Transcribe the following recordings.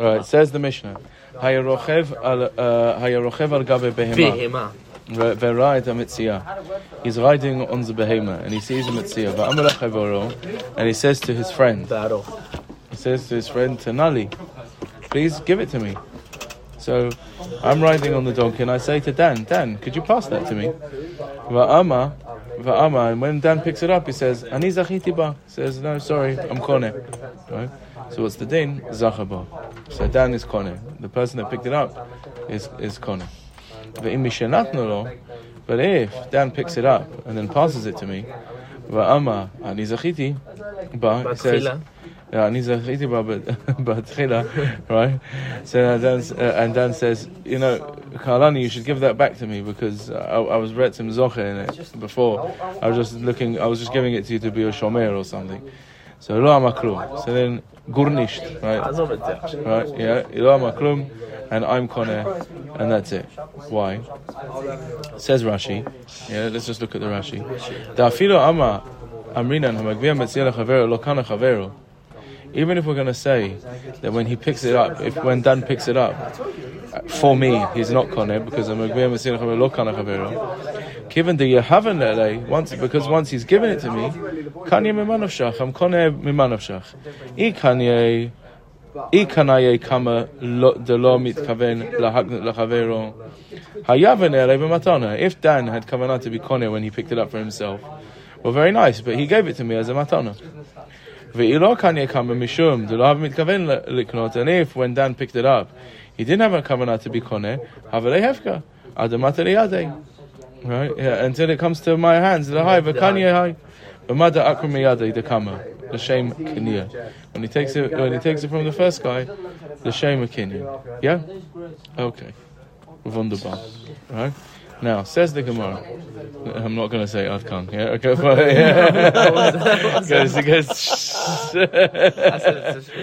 All right, says the Mishnah. Hayarochev al uh, gabe behema. Behema. Verayit a He's riding on the behema and he sees a. Va'amar and he says to his friend, he says to his friend Tanali, please give it to me. So I'm riding on the donkey and I say to Dan, Dan, could you pass that to me? Va'ama, va'ama, and when Dan picks it up, he says, Ani zachiti ba. He says, no, sorry, I'm kone. Right? So what's the din? Zachabo. So Dan is kone. The person that picked it up is is kone. But if Dan picks it up and then passes it to me, Va'ama ani zachiti ba. he says. Yeah, ani zachiti ba but right? So Dan uh, and Dan says, you know, Karlani, you should give that back to me because I, I was retzim zoche in it before. I was just looking. I was just giving it to you to be a shomer or something. So lo amaklum. So then gurnisht, right? עזוב את זה עכשיו. Right? Yeah, lo amaklum, and I'm koneh, and that's it. Why? Says Rashi. Yeah, let's just look at the Rashi. Da'afilo ama amrinan hamagvia metzia lechavero lo kana chavero. Even if we're going to say that when he picks it up, if when Dan picks it up, uh, for me, he's not koneh because I'm agvia metzia lechavero lo kana chavero. Given the Yehavan lele, once because once he's given it to me, kanye mimanavshach, I'm koneh mimanavshach. I kanye. אי קנאי כמה לא- דלא מתכוון להקנות לחברו, היה ונראה במתנה. If Dan had כוונה to be קונה when he picked it up for himself, well, very nice, but he gave it to me as a מתנה. Ve'ilo kanye kama mishum delav mitkaven liknot. And if when Dan picked it up, he didn't have a kavanah to be koneh, havelei hefka the eliyadei. Right, yeah, until it comes to my hands, the high v'kanye high, v'mada akum eliyadei the kama the shame kiniyah. When he takes it, when he takes it from the first guy, the shame kiniyah. Yeah, okay, wunderbar, right. Now says the Gemara. I'm not going to say Adkan. Yeah. Okay. Fine. Yeah. Goes, it goes.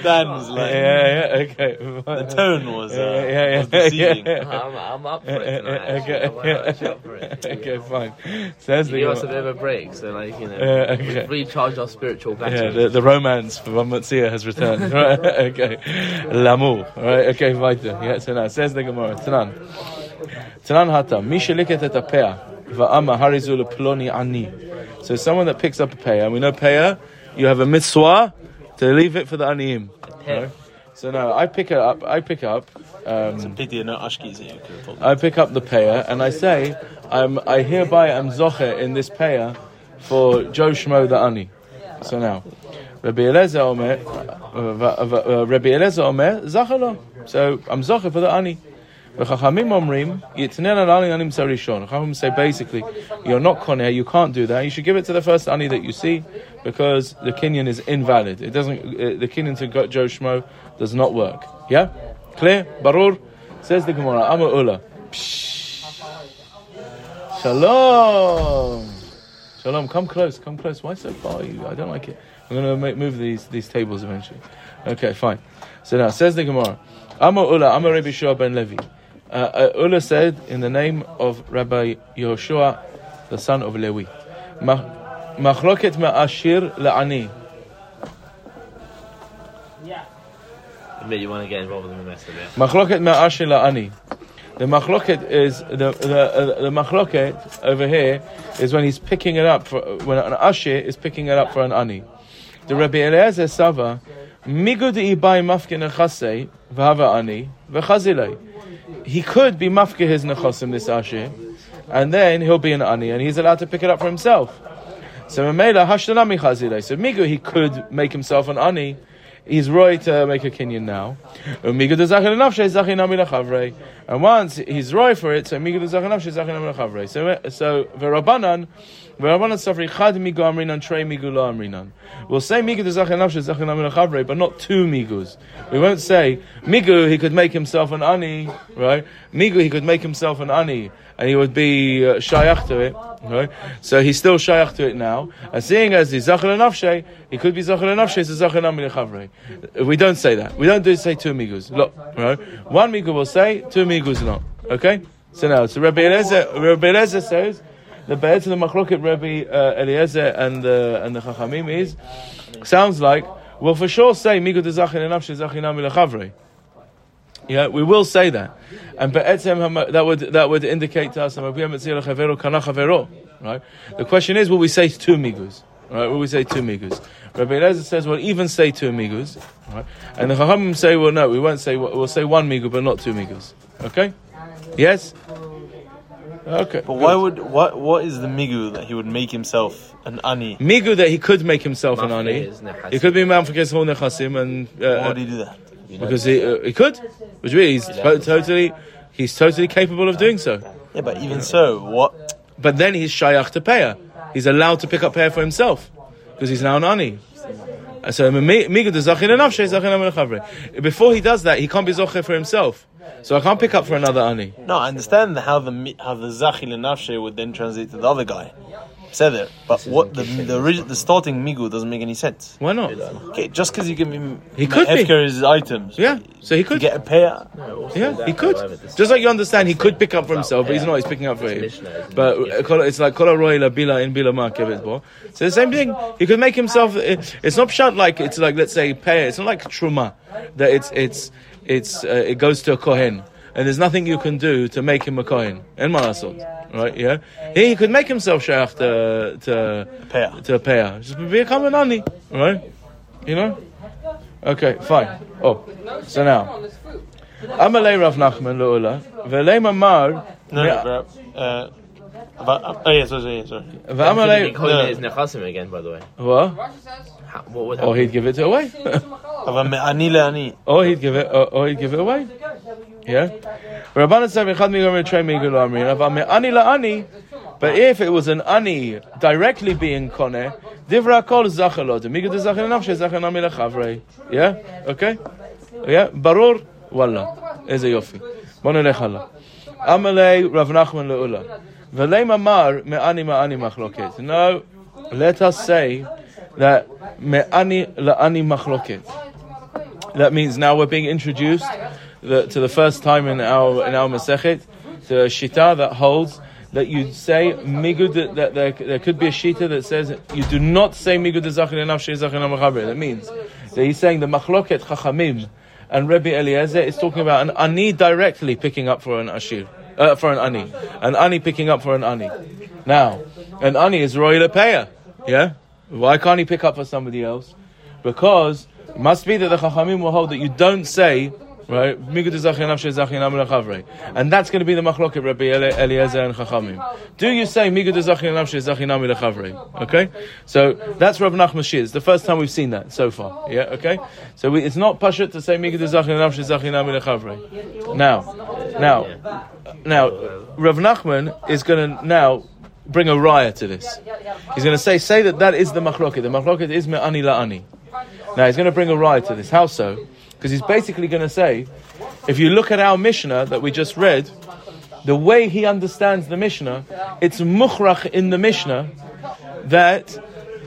Dan was like, yeah. Yeah. Okay. the tone was, uh, Yeah, yeah, yeah, was deceiving. yeah. I'm, I'm up for it tonight. actually. Okay. I'm actually up for it. Okay. Fine. Says the Give us a Gemara. bit of a break, so like you know, Yeah, okay. we've our spiritual Yeah, the, the romance for Matzia has returned. right, okay. L'amour. Right, okay, weiter. Yeah, so now, says the Gemara. Tanan. Tanan hata. Et apea. Va'ama harizu ploni ani. So someone that picks up a and we know peah, you have a mitzvah to leave it for the aniim. Right? So now, I pick it up, I pick up, um, Pity no Ashki's here. could have told me. I pick up the payer and I say, I'm, I hereby am zocher in this payer for Joe Shmo the Ani. So now, Rabbi Eliezer Omer, uh, uh, Rabbi Eliezer Omer, zachalo. So I'm zocher for the Ani. Chachamim say basically, you're not koneh, you can't do that. You should give it to the first ani that you see, because the kinyan is invalid. It doesn't. Uh, the kinyan to Joe Shmo does not work. Yeah, clear, barur. Says the Gemara, Amma Ula. Shalom. Shalom. Come close. Come close. Why so far? You? I don't like it. I'm going to move these these tables eventually. Okay, fine. So now says the Gemara, Amma Ula, Amma Rabbi Shua ben Levi. Uh, uh, Ula said in the name of Rabbi Yehoshua, the son of Levi, "Ma- Machloket ma'ashir la'ani. Admit you want to get involved in the mess of it. Machloket ma'ashir la'ani. The machloket is the the, uh, the machloket over here is when he's picking it up for when an ashir is picking it up for an ani. The Rabbi Eliezer Sava migud ibai mafkin nechase v'hava ani v'chazilei. He could be mafke his nechasim this ashir, and then he'll be an ani, and he's allowed to pick it up for himself. So Mamela Hashtanami Chazile. So Migu he could make himself an ani. He's right to make a kinyan now. Migu de zachin nafshe zachin nami lechavre. And once he's right for it, so Migu de zachin nafshe zachin nami lechavre. So so v'Rabbanan. We'll say migu de zachin nafshe zachin nami lechavre, but not two migus. We won't say migu he could make himself an ani, right? Migu he could make himself an ani, and he would be uh, shayach to it. Right? So he's still shayach to it now. And seeing as he's zachar nafshe, he could be zachar nafshe, so zachar nami lechavre. We don't say that. We don't do say two migus. Look, right? One migu will say, two migus not. Okay? So now, so Rabbi Eliezer, Rabbi Eliezer says, the bed to the machloket Rabbi uh, Eliezer and the and the Chachamim is sounds like we'll for sure say migu de zachin nafshe zachin nami lechavre. Yeah, we will say that. And be'etzem that would that would indicate to us right? The question is, will we say two migus? Right? Will we say two migus? Rabbi Eliezer says, "Well, even say two migus," right? And the Chachamim say, "Well, no, we won't say. We'll say one migu, but not two migus." Okay? Yes. Okay. But why would what what is the migu that he would make himself an ani? Migu that he could make himself an ani. Mafkes, nechasim. He could be man for Kesel Nechasim, and Why uh, would he do that? because he uh, he could, which means he's to- totally he's totally capable of doing so. Yeah, but even so, what? But then he's shayach to payah. He's allowed to pick up payah for himself because he's now an ani. So Before he does that, he can't be zocher for himself. So I can't pick up for another ani. No, I understand how the how the nafshe would then translate to the other guy. Said it, but what the the, origi- the starting migu doesn't make any sense. Why not? Okay, just because you give him He could be. his items, Yeah. So he could. get a pair. Yeah, he could. Just like you understand, he could pick up for himself, but he's not. He's picking up for him. But uh, kol- it's like kol roy la bila in bila ma kevet bo. So the same thing. He could make himself. it- It's not pshat like it's like let's say pay. It's not like truma that it's it's it's uh, it goes to a kohen, and there's nothing you can do to make him a kohen. And malasot, right? Yeah, he could make himself shayach to to a to a pair. Just be a common right? You know. Okay, fine. Oh, so now. Amalei Rav Nachman Lo'ula, Velei mar. No, uh, about, oh yeah, sorry, sorry. sorry. V'amalei. Kohen is nechasim again, by the way. What? How, what he'd give it away. Oh, he'd give it. Oh, or he'd give it away. Yeah? Rabbanan said, "Echad migam retrei migul amrin." Ava me'ani la'ani. But if it was an ani directly being koneh, divra kol zachalot. Migud zachalot nafshe zachanami lechavrei. Yeah? Okay? Yeah? Barur? Wallah. איזה יופי. בוא נלך הלאה. עמלי רב נחמן לעולה. ולא ממר מעני מעני מחלוקת. No, let us say that מעני לעני מחלוקת. That means now we're being introduced the, to the first time in our in our Masechet to a shita that holds that you say migud that, there, there could be a shita that says you do not say migud zachin enough zachin. That means that he's saying the machloket chachamim and Rebbe Eliezer is talking about an ani directly picking up for an ashir. Uh, for an ani, an ani picking up for an ani. Now, an ani is royal peya. Yeah, why can't he pick up for somebody else? Because it must be that the Chachamim will hold that you don't say, right, and that's going to be the machloket Rabbi Eli- Eliezer and Chachamim. Do you say? Okay, so that's Rav Nachman. It's the first time we've seen that so far. Yeah, okay. So we, it's not pashut to say. Now, now, now, Rav Nachman is going to now bring a raya to this. He's going to say, say that that is the machloket. The machloket is me'ani la'ani. Now he's going to bring a raya to this. How so? Because he's basically going to say, if you look at our Mishnah that we just read, the way he understands the Mishnah, it's mukhrach in the Mishnah that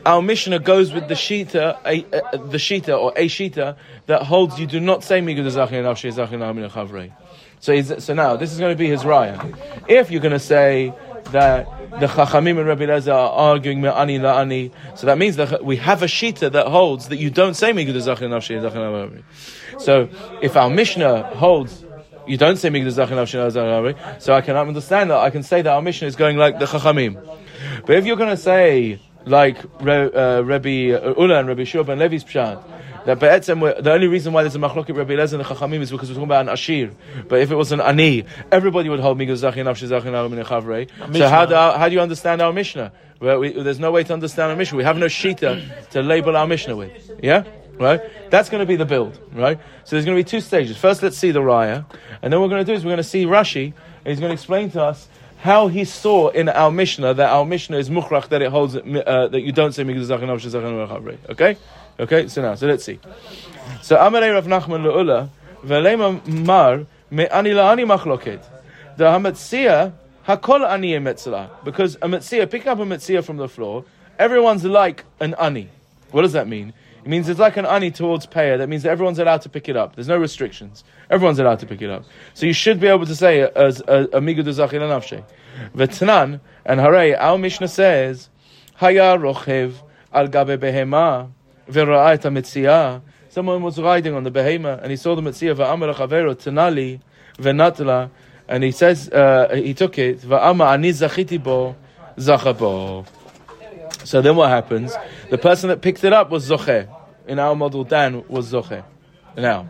our Mishnah goes with the shita, a, a, the shita or a shita that holds you do not say migud. So, so now this is going to be his raya. If you're going to say that the Chachamim and Rabbi Eliezer are arguing me'ani la'ani, so that means that we have a shita that holds that you don't say migud zachin nafshi zachin. So if our Mishnah holds you don't say migdal zachin avshin zachin so I cannot understand that. I can say that our Mishnah is going like the Chachamim. But if you're going to say like Re, uh, Rabbi Ula and Rabbi Shua ben Levi's pshat, that be'etzem, the only reason why there's a machloket Rabbi Eliezer and the Chachamim is because we're talking about an ashir. But if it was an ani, everybody would hold migdal zachin avshin zachin chavrei. So how do, how do you understand our Mishnah? Well, we, there's no way to understand our Mishnah. We have no shita to label our Mishnah with. Yeah? Right? That's going to be the build, right? So there's going to be two stages. First, let's see the raya, and then what we're going to do is we're going to see Rashi, and he's going to explain to us how he saw in our Mishnah that our Mishnah is mukhrach, that it holds, uh, that you don't say migdal zachin avshin zachin amin chavrei. Okay? Okay, so now, so let's see. So Amarei Rav Nachman le'ula, ve'lema mar me'ani la'ani machloket. The hamatzia hakol ani emetzlah. Because a metzia, pick up a metzia from the floor, everyone's like an ani. What does that mean? It means it's like an ani towards payer. That means that everyone's allowed to pick it up. There's no restrictions. Everyone's allowed to pick it up. So you should be able to say as amigu de zachin anavshe. V'tnan and hare. Our Mishnah says, Haya rochev al gabe behema v'ra'a et hamitzia someone was riding on the behema and he saw the Metzia va'amar chavero tenali venatla, and he says uh, he took it va'ama ani zachiti bo zachabo. So then what happens? The person that picked it up was zoche. In our model, Dan was zoche. Now,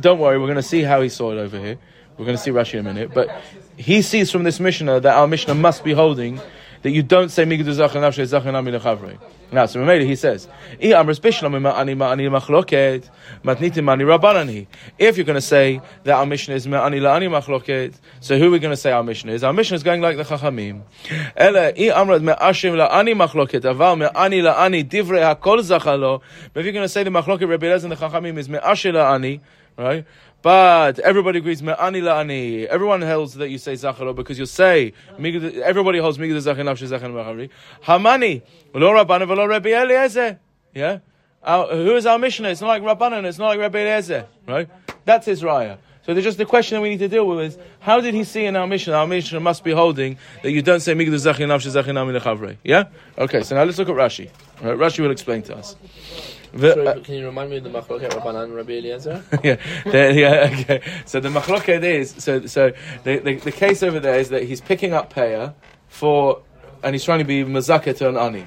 don't worry, we're going to see how he saw it over here. We're going to see Rashi in a minute, but he sees from this Mishnah that our Mishnah must be holding that you don't say migdu zachan nafshe zachan ami lechavrei. Now, so Mamela, he says, "I amris bishlam ma'ani ma'ani machloket matnitim mani rabbanani." If you're going to say that our Mishnah is ma'ani la'ani machloket, so who are we going to say our Mishnah is? Our Mishnah is going like the Chachamim. Ela i amrat me'ashim la'ani machloket aval me'ani la'ani divrei hakol zachalo. But if you're going to say the machloket Rebbe Elazar and the Chachamim is me'ashim la'ani, right? But everybody agrees me'ani la'ani. Everyone holds that you say zachalo because you say everybody holds migud zachin nafshi zachin mechavri. Hamani lo rabbana v'lo Rebbe Eliezer. Yeah. Our, who is our Mishnah? It's not like Rabbanan, it's not like Rebbe Eliezer, right? That's his raya. So there's just the question that we need to deal with is how did he see in our Mishnah? Our Mishnah must be holding that you don't say migdu zachin nafshi zachin. Yeah. Okay. So now let's look at Rashi. Right, Rashi will explain to us. The- Sorry, uh, can you remind me of the Machloket Rabbanan and Rabbi Eliezer? yeah, the- yeah, okay. So the machloket is so so the, the the case over there is that he's picking up paya for and he's trying to be mazaka to an ani.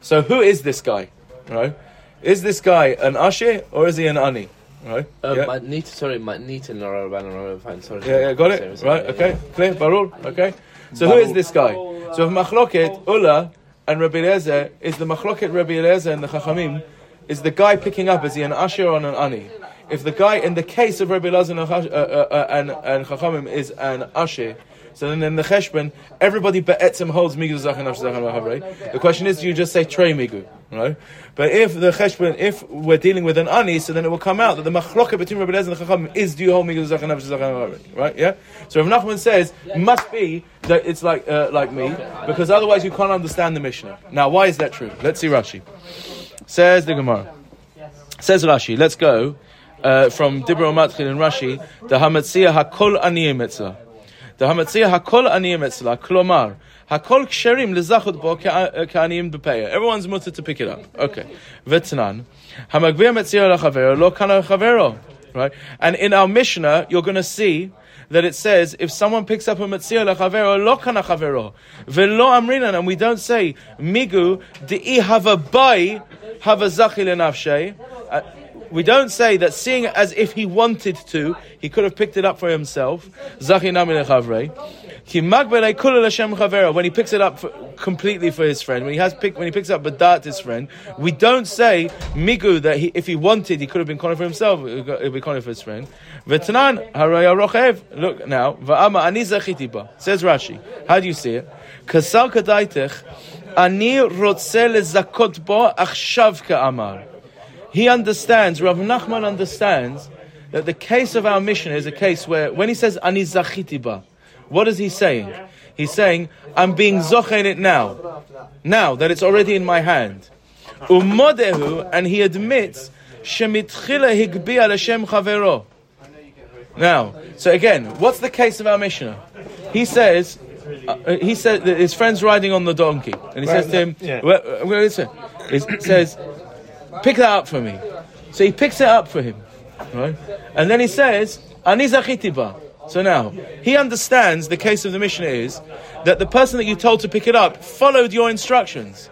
So who is this guy? Right? Is this guy an ashe or is he an ani? Right? Uh, yeah. Matnit, sorry, Matnit and Rabbanan, Rabbi Fine, sorry. yeah, yeah, got it. sorry, Right? yeah, Okay, yeah. clear, barul. Okay. So who is this guy? So if machloket Ula and Rabbi Eliezer is the machloket Rabbi Eliezer and the Chachamim is the guy picking up is he an asher or an ani? If the guy in the case of Rabbi Eliezer and, uh, uh, uh, and, and Chachamim is an asher, so then in the cheshbon everybody be'etzim holds migu zachan v'chavrei. The question is, do you just say trey migu, right? But if the cheshbon, if we're dealing with an ani, so then it will come out that the machloket between Rabbi Eliezer and Chachamim is do you hold migu zachan zachan right? Yeah. So if Nachman says must be that it's like uh, like me because otherwise you can't understand the Mishnah. Now, why is that true? Let's see Rashi. Says the Gemara. Says Rashi. Let's go uh, from Dibra Matchil and Rashi. The Hamatzia Hakol Aniyim Etzla. The Hamatzia Hakol Aniyim Etzla. Klomar. Hakol Ksherim Lezachot Bo Ka'aniyim Bepeya. Everyone's mutter to pick it up. Okay. Vetzanan. Hamagvir Metzia Lachavero Lo Kana Chavero. Right? And in our Mishnah, you're going to see that it says if someone picks up a metzia lechavero lo kana chavero velo amrinan and we don't say migu dei have a bay have a zachi lenafshe. Uh, we don't say that seeing as if he wanted to, he could have picked it up for himself. Zachi nami lechavre. When he picks it up for, completely for his friend, when he has pick, when he picks up badat his friend, we don't say migu that he, if he wanted, he could have been calling for himself. It would be calling for his friend. Look now. Says Rashi. How do you see it? Kasal. Ani bo. He understands. Rav Nachman understands that the case of our Mishnah is a case where when he says ani zachiti ba, what is he saying? He's saying, I'm being zochen it now. Now that it's already in my hand. Umodehu, and he admits, shemitchila higbia l'shem chavero. Now, so again, what's the case of our Mishnah? He says, uh, he said that his friend's riding on the donkey, and he says to him, Yeah. uh, where is it? He says, pick that up for me. So he picks it up for him, right? And then he says, ani zachiti ba. So now, he understands the case of the Mishnah is that the person that you told to pick it up followed your instructions.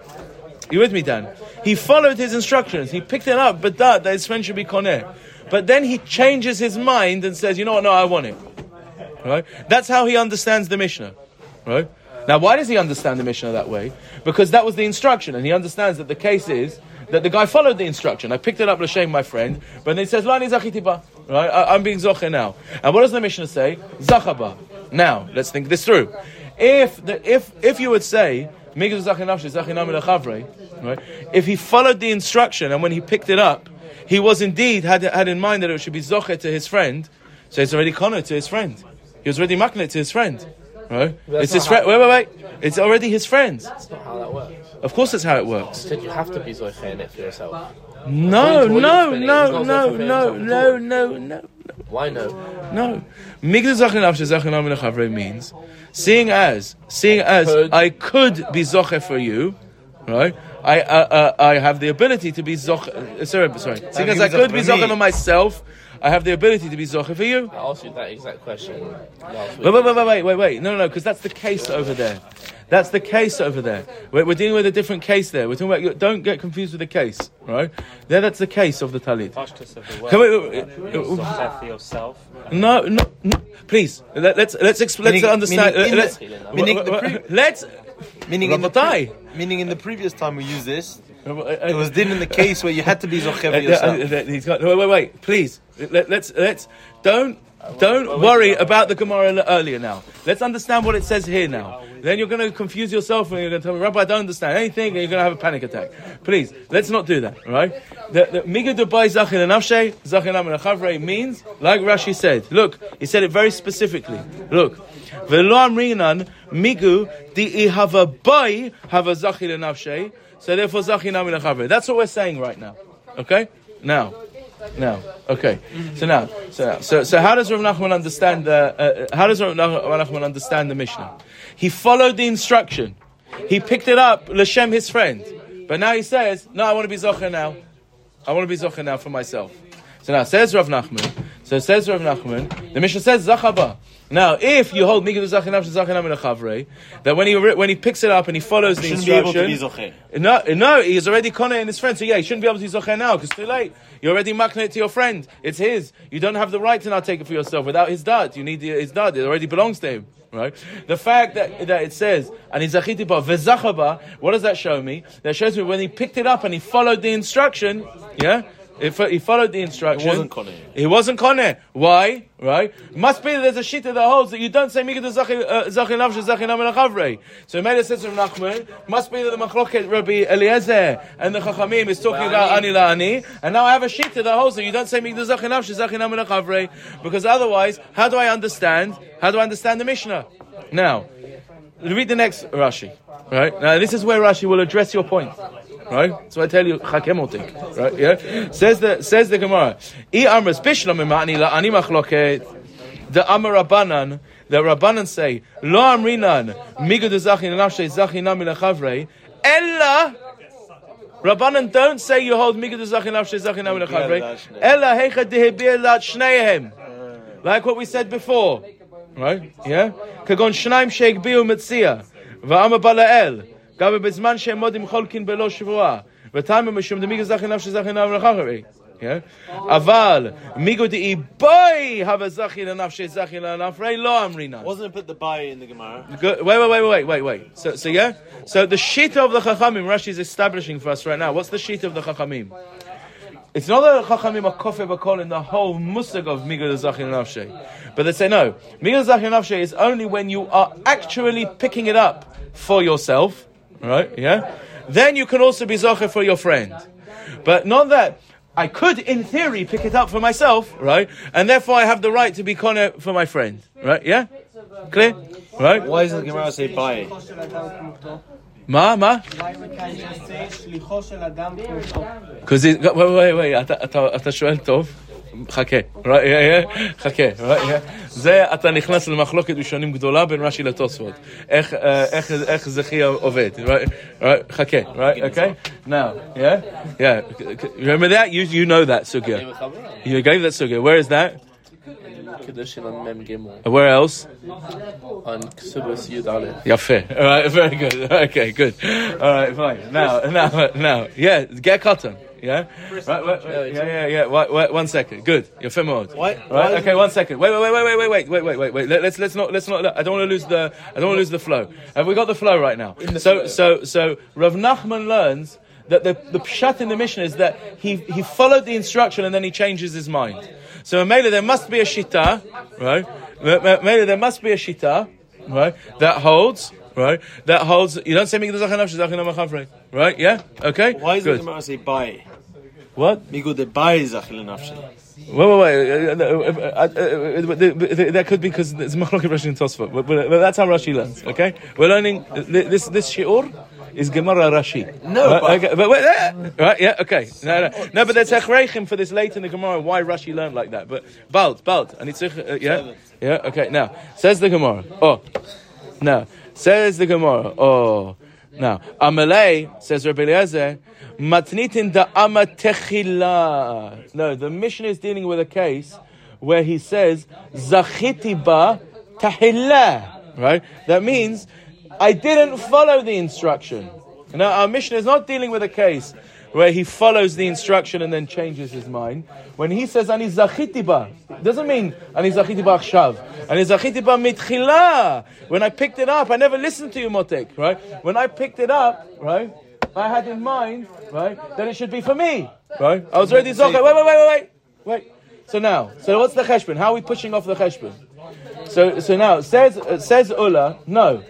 You with me, Dan? He followed his instructions. He picked it up, but that, that his friend should be koneh. But then he changes his mind and says, you know what, no, I want it. Right? That's how he understands the Mishnah. Right? Now, why does he understand the Mishnah that way? Because that was the instruction, and he understands that the case is that the guy followed the instruction. I picked it up l'shem my friend, but then he says, Lani zachitiba. Right? I, am being zoche now. And what does the Mishnah say? Zachaba. Now, let's think this through. If the, if if you would say, "Migdal zachin nafshi, zachin nami lechavre," right? If he followed the instruction and when he picked it up, he was indeed had had in mind that it should be zoche to his friend, so it's already kono to his friend. He was already maknet to his friend. Right? That's It's his friend. Wait, wait, wait. It's already his friend. That's not how that works. Of course, that's how it works. You you have to be Zoiche in it for yourself. No, no, no, no, no, no, no, no. Why no? No. Migdal zachin nafshi, zachin nami lechavre means seeing as, seeing as I could be zoche for you, right? I uh, uh, I have the ability to be zoch. Uh, sorry, sorry. Seeing as I could be zoch for myself, I have the ability to be zocher for you. I asked you that exact question last week. Wait, wait, wait, wait, wait, wait, wait. No, no, no, because that's the case over there. That's the case over there. We're, we're dealing with a different case there. We're talking about. Don't get confused with the case, right? There, that's the case of the talit. Of the Can we, uh, uh, for yourself. no, no, no, please. Let, let's let's expl- let's understand. meaning in let's the- meaning the pre- let's. Meaning in, the pre- meaning in the previous time we used this, it It was then in the case where you had to be zocher Uh, yourself. uh, uh, he's got, wait, wait, wait, please. Let, let's let's don't don't worry about the Gemara earlier now. Let's understand what it says here now. Then you're going to confuse yourself and you're going to tell me, Rabbi, I don't understand anything, and you're going to have a panic attack. Please, let's not do that, right? The the Miga Dubai Zachin Anafshe, Zachin Amin means, like Rashi said, look, he said it very specifically. Look, Velo Amrinan, Migu, Di Ihava Bai, Hava Zachin Anafshe, so therefore Zachin Amin Achavre. That's what we're saying right now, okay? Now. Now, okay. So now, so now, so so how does Rav Nachman understand the? Uh, how does Rav Nachman understand the Mishnah? He followed the instruction. He picked it up l'shem his friend, but now he says, "No, I want to be zocher now. I want to be zocher now for myself." So now says Rav Nachman. So says Rav Nachman. The Mishnah says zachaba. Now, if you hold Migdal Zachin Zachin Amin Achavre, that when he when he picks it up and he follows the be able instruction, no, no, he's already kona in his friend. So yeah, he shouldn't be able to be zocher now because too late. You're already makna it to your friend. It's his. You don't have the right to now take it for yourself without his dad. You need the, his dad. It already belongs to him. Right? The fact that, that it says, and he's zachitiba vezachaba, what does that show me? That shows me when he picked it up and he followed the instruction, yeah? He followed the instruction. wasn't koneh. He wasn't koneh. Why? Right? Must be that there's a shita that holds that you don't say mikad zachin uh, zachin amin. So it made a sense of Nachman. Must be that the machloket Rabbi Eliezer and the Chachamim is talking about ani la'ani, and now I have a shita that holds that you don't say mikad zachin nafsh zachin amin because otherwise, how do I understand? How do I understand the Mishnah? Now, read the next Rashi. Right now, this is where Rashi will address your point right? So I tell you, Chakemotik. right? Yeah, says the says the Gemara. I amres bishlam imani la ani machloket. The Amar Rabbanan, the Rabbanan say, Lo amrinan migud zachin nafshei zachin nami lechavrei ella. Rabbanan don't say you hold migud zachin nafshei zachin nami lechavrei ella hecha dehibir lat shneihem. Like what we said before, right? Yeah. Kagon shneim sheikbiu mitzia. va'amabala balael. גם בזמן שהם מודים חולקין בלא שבועה, וטעם משום דמיגו זכי נפשי זכי נפשי לחכרי. אבל מיגו דאי בוי הווה זכי לנפשי זכי לנפרי לא אמרינן. Wasn't it put the buy in the Gemara? Good. Wait, wait, wait, wait, wait, wait. So, so yeah. So the sheet of the Chachamim, Rashi is establishing for us right now. What's the sheet of the Chachamim? It's not that the Chachamim are kofir b'kol in the whole musag of Migdal Zachin Nafshe, but they say no. Migdal Zachin Nafshe is only when you are actually picking it up for yourself, right? Yeah. Then you can also be zocher for your friend, but not that. I could, in theory, pick it up for myself, right? And therefore, I have the right to be koner for my friend, right? Yeah, clear, right? Why does the Gemara say buy? Ma, ma. Because wait, wait, wait, אתה- אתה אתה שואל טוב, חכה, חכה. זה, אתה נכנס למחלוקת ראשונים גדולה בין רש"י לתוספות. איך, אה, זכי עובד, חכה? Now, yeah, yeah. Remember that? You, you know that sugya. You gave that sugya. Where is that? Kedushin on Mem Gimel Where else? on Ksubas Yud Aleph. Yafeh. All right, very good. Okay, good. All right, fine. Now, now, now. Yeah, get cotton. Yeah? Right, yeah, yeah, yeah. Wait, wait, one second. Good. Yafeh mod. Why- Right, okay, one second. Wait, wait, wait, wait, wait, wait, wait, wait, wait, wait. Let, let's let's not let's not. I don't want to lose the I don't want to lose the flow. Have we got the flow right now? so so so Rav Nachman learns that the the pshat in the Mishnah is that he he followed the instruction and then he changes his mind. So Mela there must be a shita, right? Mela there must be a shita, right? That holds. Right, that holds. You don't say Migdal Zachan Nafshi. Right? Yeah. Okay. Why does the Good. Gemara say buy? What? Migu the buy zachil nafshi. Wait, wait, wait. That could be because it's Machlok Rashi and Tosfot, but, but, but that's how Rashi learns. Okay, we're learning this. This shiur is Gemara Rashi. No, right, but- okay, but wait, uh, right, yeah, okay, no, no, no, but there's Hechreichim for this late in the Gemara why Rashi learned like that. But bald, bald, and it's uh, yeah, yeah, okay. Now says the Gemara. Oh, now says the Gemara. Oh. Now, Amalei, says Rabbi Eliezer, matnitin da amatechila. No, the Mishnah is dealing with a case where he says, zachiti ba tahillah. Right? That means, I didn't follow the instruction. Now, our Mishnah is not dealing with a case where he follows the instruction and then changes his mind. When he says ani zachitiba, doesn't mean ani zachitiba achshav. Ani zachitiba mitchila. When I picked it up, I never listened to you, Motek, right? When I picked it up, right, I had in mind, right, that it should be for me, right? I was already zocher. Wait, wait, wait, wait, wait, wait. So now, so what's the cheshbon? How are we pushing off the cheshbon? So, so now says says Ula, no.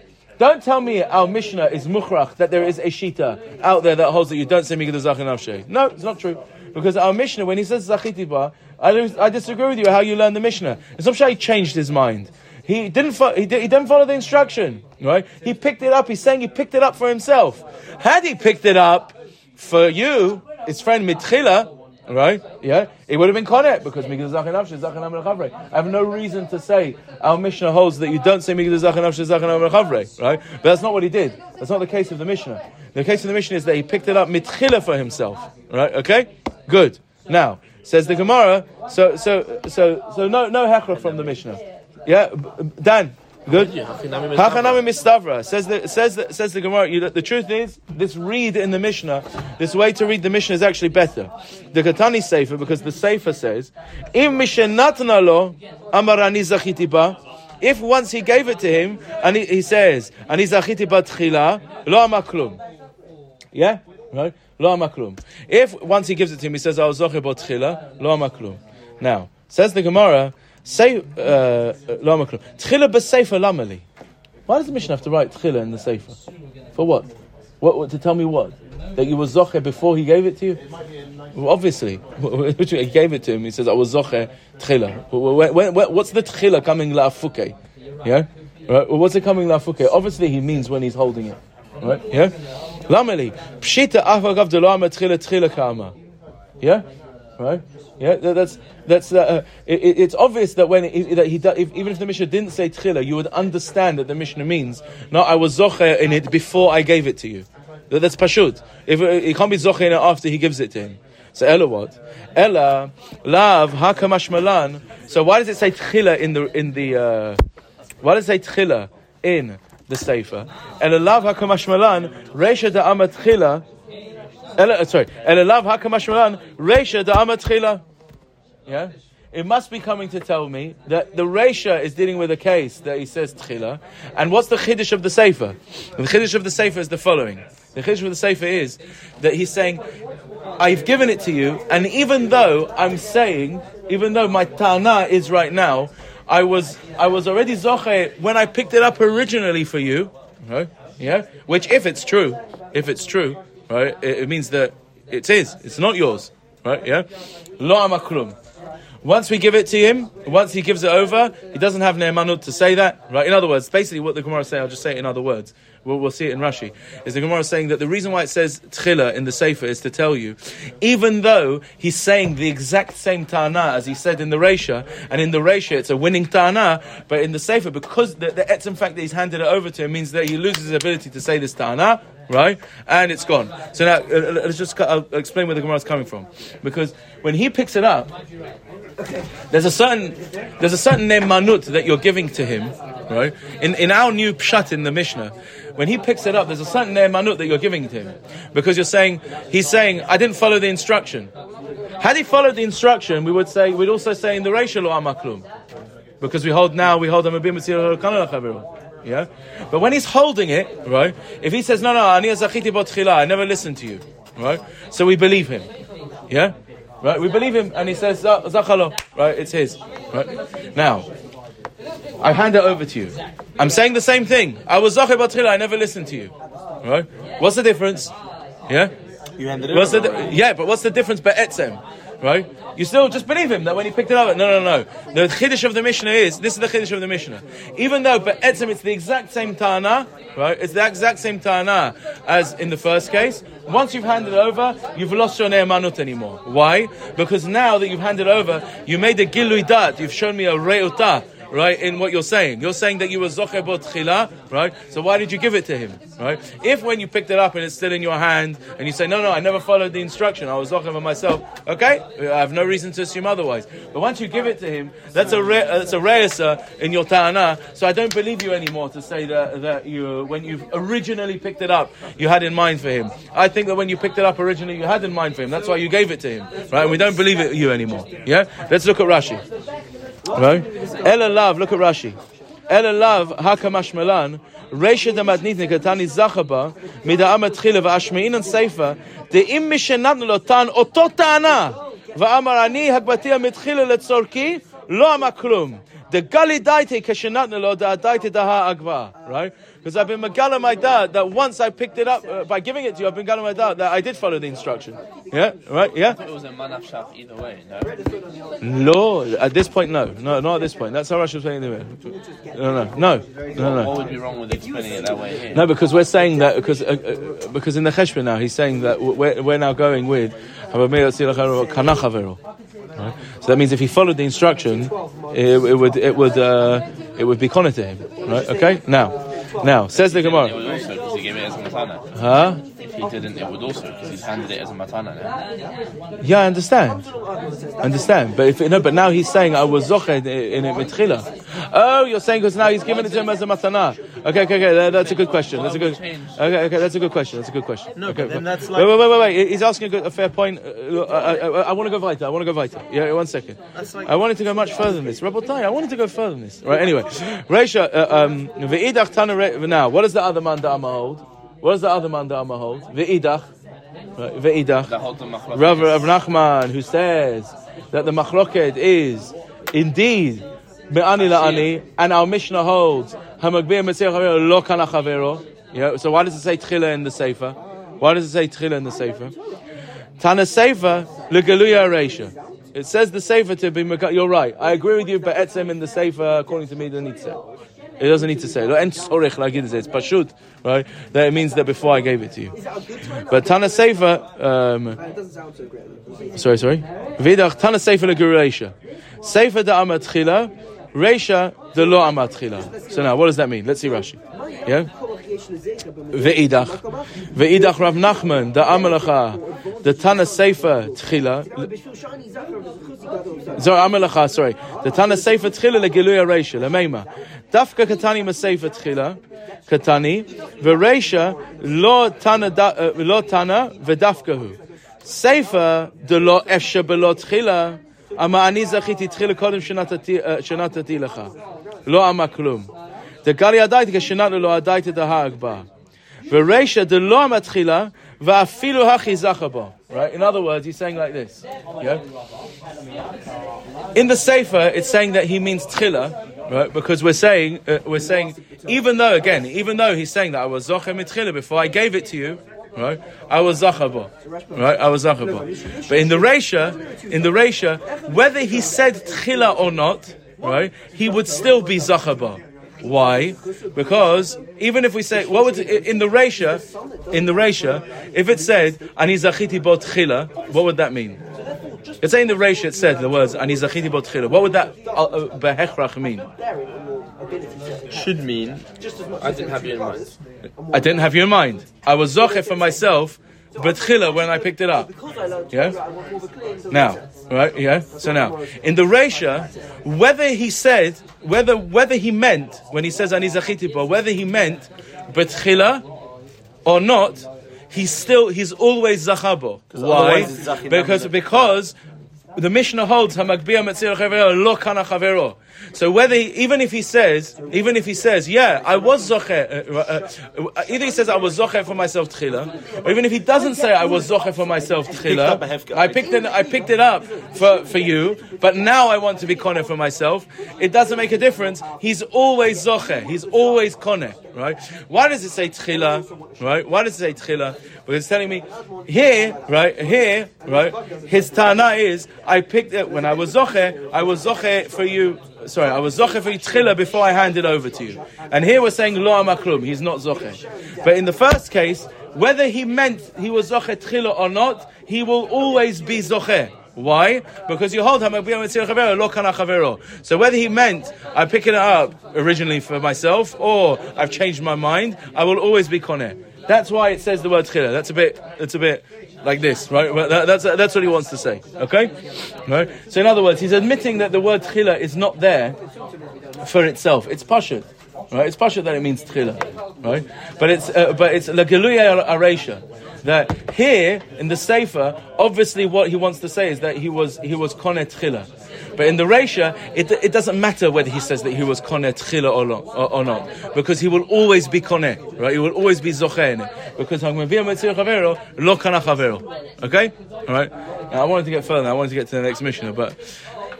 Don't tell me our Mishnah is mukhrach that there is a shita out there that holds that you don't say migdal zachin nafshe. No, it's not true. Because our Mishnah, when he says zachitiba, I, I disagree with you how you learn the Mishnah. It's not sure he changed his mind. He didn't, fo- he, did, didn't follow the instruction, right? He picked it up. He's saying he picked it up for himself. Had he picked it up for you, his friend Mitchila, right? Yeah, it would have been Konet because Migdal Zachin Nafshe Zachin Chavre. I have no reason to say our Mishnah holds that you don't say Migdal Zachin Nafshe Zachin Chavre, right? But that's not what he did. That's not the case of the Mishnah. The case of the Mishnah is that he picked it up mitchila for himself, right? Okay, good. Now says the Gemara. So so so so no no hechra from the Mishnah. Yeah, Dan. Good. Hachanami mistavra says the says the, says the Gemara. You, the truth is, this read in the Mishnah, this way to read the Mishnah is actually better. The Katani Sefer because the Sefer says, "Im lo amarani zachiti ba." If once he gave it to him and he, he says, "Ani zachiti ba tchila lo amaklum," yeah, right, lo amaklum. If once he gives it to him, he says, "I was zocher ba tchila lo amaklum." Now says the Gemara. Say, uh, lo amaklum. Tchila b'sefer lamali. Why does the Mishnah have to write tchila in the sefer? For what? What, what? To tell me what? That you were zocher before he gave it to you? Well, obviously, he gave it to him. He says, "I was zocher tchila." When- when- when- What's the tchila coming la'afuke? Yeah, right. Well, what's it coming la'afuke? Obviously, he means when he's holding it. Right? Yeah. Lamali pshita afagav de tchila tchila kama. Yeah, right. Yeah, that- that's that's. Uh, it, it- it's obvious that when he, that he if, even if the Mishnah didn't say tchila, you would understand that the Mishnah means no, I was zocher in it before I gave it to you. That- That's pashut. If uh, he can't be zocher in it after he gives it to him. So Ella what? Ella lav hakamash malan. So why does it say tchila in the in the? Uh, why does it say tchila in the sefer? Ella lav hakamash malan reisha da amat uh, sorry. Ella lav hakamash malan reisha da amat tchila. Yeah? It must be coming to tell me that the Reisha is dealing with a case that he says Tchila. And what's the Chiddush of the Sefer? The Chiddush of the Sefer is the following. The Chiddush of the Sefer is that he's saying, I've given it to you, and even though I'm saying, even though my Tana is right now, I was, I was already Zoche when I picked it up originally for you, right? Yeah? Which, if it's true, if it's true, right, it, it means that it is, his, it's not yours, right? Yeah? Lo amaklum. Once we give it to him, once he gives it over, he doesn't have ne'emanut to say that, right? In other words, basically what the Gemara saying, I'll just say it in other words. We'll, we'll see it in Rashi. Is the Gemara saying that the reason why it says tchila in the Sefer is to tell you, even though he's saying the exact same ta'ana as he said in the Reisha, and in the Reisha it's a winning ta'ana, but in the Sefer, because the, the fact that he's handed it over to him means that he loses his ability to say this ta'ana, right? And it's gone. So now, uh, let's just, I'll explain where the Gemara is coming from. Because when he picks it up, there's a certain there's a certain nemanut that you're giving to him, right? In in our new pshat in the Mishnah, when he picks it up, there's a certain nemanut that you're giving to him because you're saying he's saying I didn't follow the instruction. Had he followed the instruction, we would say we'd also say in the racial amaklum because we hold now we hold them yeah. But when he's holding it, right? If he says no, no, zachiti botchila, I never listened to you, right? So we believe him, yeah. Right, we believe him, and he says "Za- zachalo. Right, it's his. Right now, I hand it over to you. I'm saying the same thing. I was zacher batchila. I never listened to you. Right? What's the difference? Yeah. You handed it What's over the yeah? But what's the difference? Be'etzem, right? You still just believe him that when he picked it up. No, no, no. The chiddush of the Mishnah is this is the chiddush of the Mishnah. Even though be'etzem it's the exact same tana, right? It's the exact same tana as in the first case. Once you've handed it over, you've lost your ne'emanut anymore. Why? Because now that you've handed over, you made a gilui dat. You've shown me a re'utah. Right, in what you're saying. You're saying that you were zoche bo tchila, right? So why did you give it to him, right? If when you picked it up and it's still in your hand, and you say, no, no, I never followed the instruction, I was zoche by myself, okay? I have no reason to assume otherwise. But once you give it to him, that's a re- that's a reisa in your ta'ana. So I don't believe you anymore to say that that you when you originally picked it up, you had in mind for him. I think that when you picked it up originally, you had in mind for him. That's why you gave it to him, right? And we don't believe it you anymore. Yeah. Let's look at Rashi. Right? Ella love. Look at Rashi. Ella love hakamash melan. Reisha da matnitne katani zachaba mida amatchila va'ashmein and seifa de'im mishenatnu lotan oto ta'ana va'amar ani letzorki lo ama klum. The gali daite kashenatnu lo da daite daha agva. Right? Because I've been megala my dad that once I picked it up uh, by giving it to you, I've been megala my dad that I did follow the instruction. Yeah, right. Yeah. It was a manafshaf either way, no? No, at this point, no, no, not at this point. That's how Rashi was saying it. No, no, no, no, no. What would be wrong with explaining it that way here? No, because we're saying that because uh, uh, because in the Cheshbon now he's saying that we're, we're now going with Right? So that means if he followed the instruction, it, it would it would uh, it would be connected to him. Right? Okay. Now, now says the Gemara. would also because he gave it as a matana. Huh? If he didn't, it would also because he's handed it as a matana now. Yeah, I understand. Understand, but if no, but now he's saying I was zoched in it mitchila. Oh, you're saying because now he's giving it to him as a matana. Okay, okay, okay. that- that's a good question. That's a good. Okay, okay. That's a good question. That's a good question. No, okay, but then that's wait, like- wait, wait, wait, wait. He's asking a, good, a fair point. Uh, I, I, I want to go weiter. I want to go weiter. Yeah, one second. Like- I wanted to go much further than this. Rabotai, I wanted to go further than this. Right. Anyway, Reisha. uh, Um, ve'idach tana now. What does the other man da'ama hold? What does the other man da'ama hold? Ve'idach. Right, Ve'idach. The. Rav, Rav Nachman, who says that the machloket is indeed me'ani la'ani, and our Mishnah holds hamagbiya metzir chavero lo kana chavero. Yeah, so why does it say tchila in the sefer? Why does it say tchila in the sefer? Tana sefer legaluya reisha. It says the sefer to be. You're right. I agree with you, but etzem in the sefer, according to me, to say. It doesn't need to say. Lo en tzorech like it is. It's pashut, right? That it means that before I gave it to you. But Tana sefer. Um, It doesn't sound so great. Sorry, sorry. Vidach Tana Sefer Legureisha. Sefer da Amat Chila, Reisha de Lo Amat Chila. So now, what does that mean? Let's see Rashi. Yeah? Ve'idach. Ve'idach Rav Nachman, da Amalacha, the Tana Sefer Tchila. Sorry, Amalacha, sorry. The Tana Sefer Tchila legiluya Reisha, lemeima. Dafka Katani Masefer Tchila, Katani, ve'Reisha lo Tana, uh, lo Tana ve'dafkahu. Sefer de lo efsha belo tchila, keshenat lo adaiti da ha'agba. Vereisha de lo ama tchila, va'afilu hachi zachaba. Right? In other words, he's saying like this. Yeah? In the Sefer, it's saying that he means tchila, right? Because we're saying, uh, we're saying, even though, again, even though he's saying that I was zochem tchila before I gave it to you, right? I was zachabo, right? I was. But in the Reisha, in the Reisha, whether he said tchila or not, right? He would still be zachabo. Why? Because even if we say what would in the Reisha, in the Reisha, if it said ani zachiti bo tchila, what would that mean? It's saying the Reisha it said the words ani zachiti bo tchila. What would that uh, uh, behechrach mean? Should mean I didn't have you in mind. I didn't have you in mind. I was zoche for myself, but tchila when I picked it up. Yeah. Now, right? Yeah. So now, in the Reisha, whether he said, whether whether he meant when he says ani zachiti whether he meant betchila or not, he's still he's always zachabo. Why? otherwise it's zachin Because because the Mishnah holds hamagbiya metzir chavero lo kana chavero. So whether he, even if he says, even if he says, yeah, I was zoche, uh, uh, uh, either he says I was zoche for myself tchila, or even if he doesn't say I was zoche for myself tchila. I picked it, I picked it up for, for you, but now I want to be kone for myself. It doesn't make a difference. He's always zoche. He's always kone. Right? Why does it say tchila? Right? Why does it say tchila? Because it's telling me here, right? Here, right? His tana is I picked it when I was zoche. I was zoche for you. Sorry, I was zoche for you tchila before I handed over to you. And here we're saying lo amaklum. He's not zoche. But in the first case, whether he meant he was zoche tchila or not, he will always be zoche. Why? Because you hold Chavero. So whether he meant I'm picking it up originally for myself or I've changed my mind, I will always be koneh. That's why it says the word tchila. That's a bit, it's a bit like this, right? That- that's, that's what he wants to say, okay? Right? So in other words, he's admitting that the word tchila is not there for itself. It's pashut, right? It's pashut that it means tchila, right? But it's, uh, but it's lageluya aresha. That here in the sefer, obviously what he wants to say is that he was he was koneh tchila. But in the Reisha, it, it doesn't matter whether he says that he was koneh tchila or not, or, or not, because he will always be koneh, right? He will always be it, because hagmavia metziah chavero lo kana chavero. Okay, all right. Now, I wanted to get further. I wanted to get to the next Mishnah, but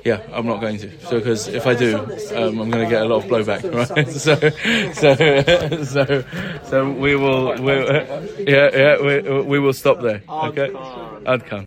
yeah, I'm not going to. So because if I do, um, I'm going to get a lot of blowback, right? so, so, so, so we will, we, yeah, yeah, we, we will stop there. Okay, Adkan.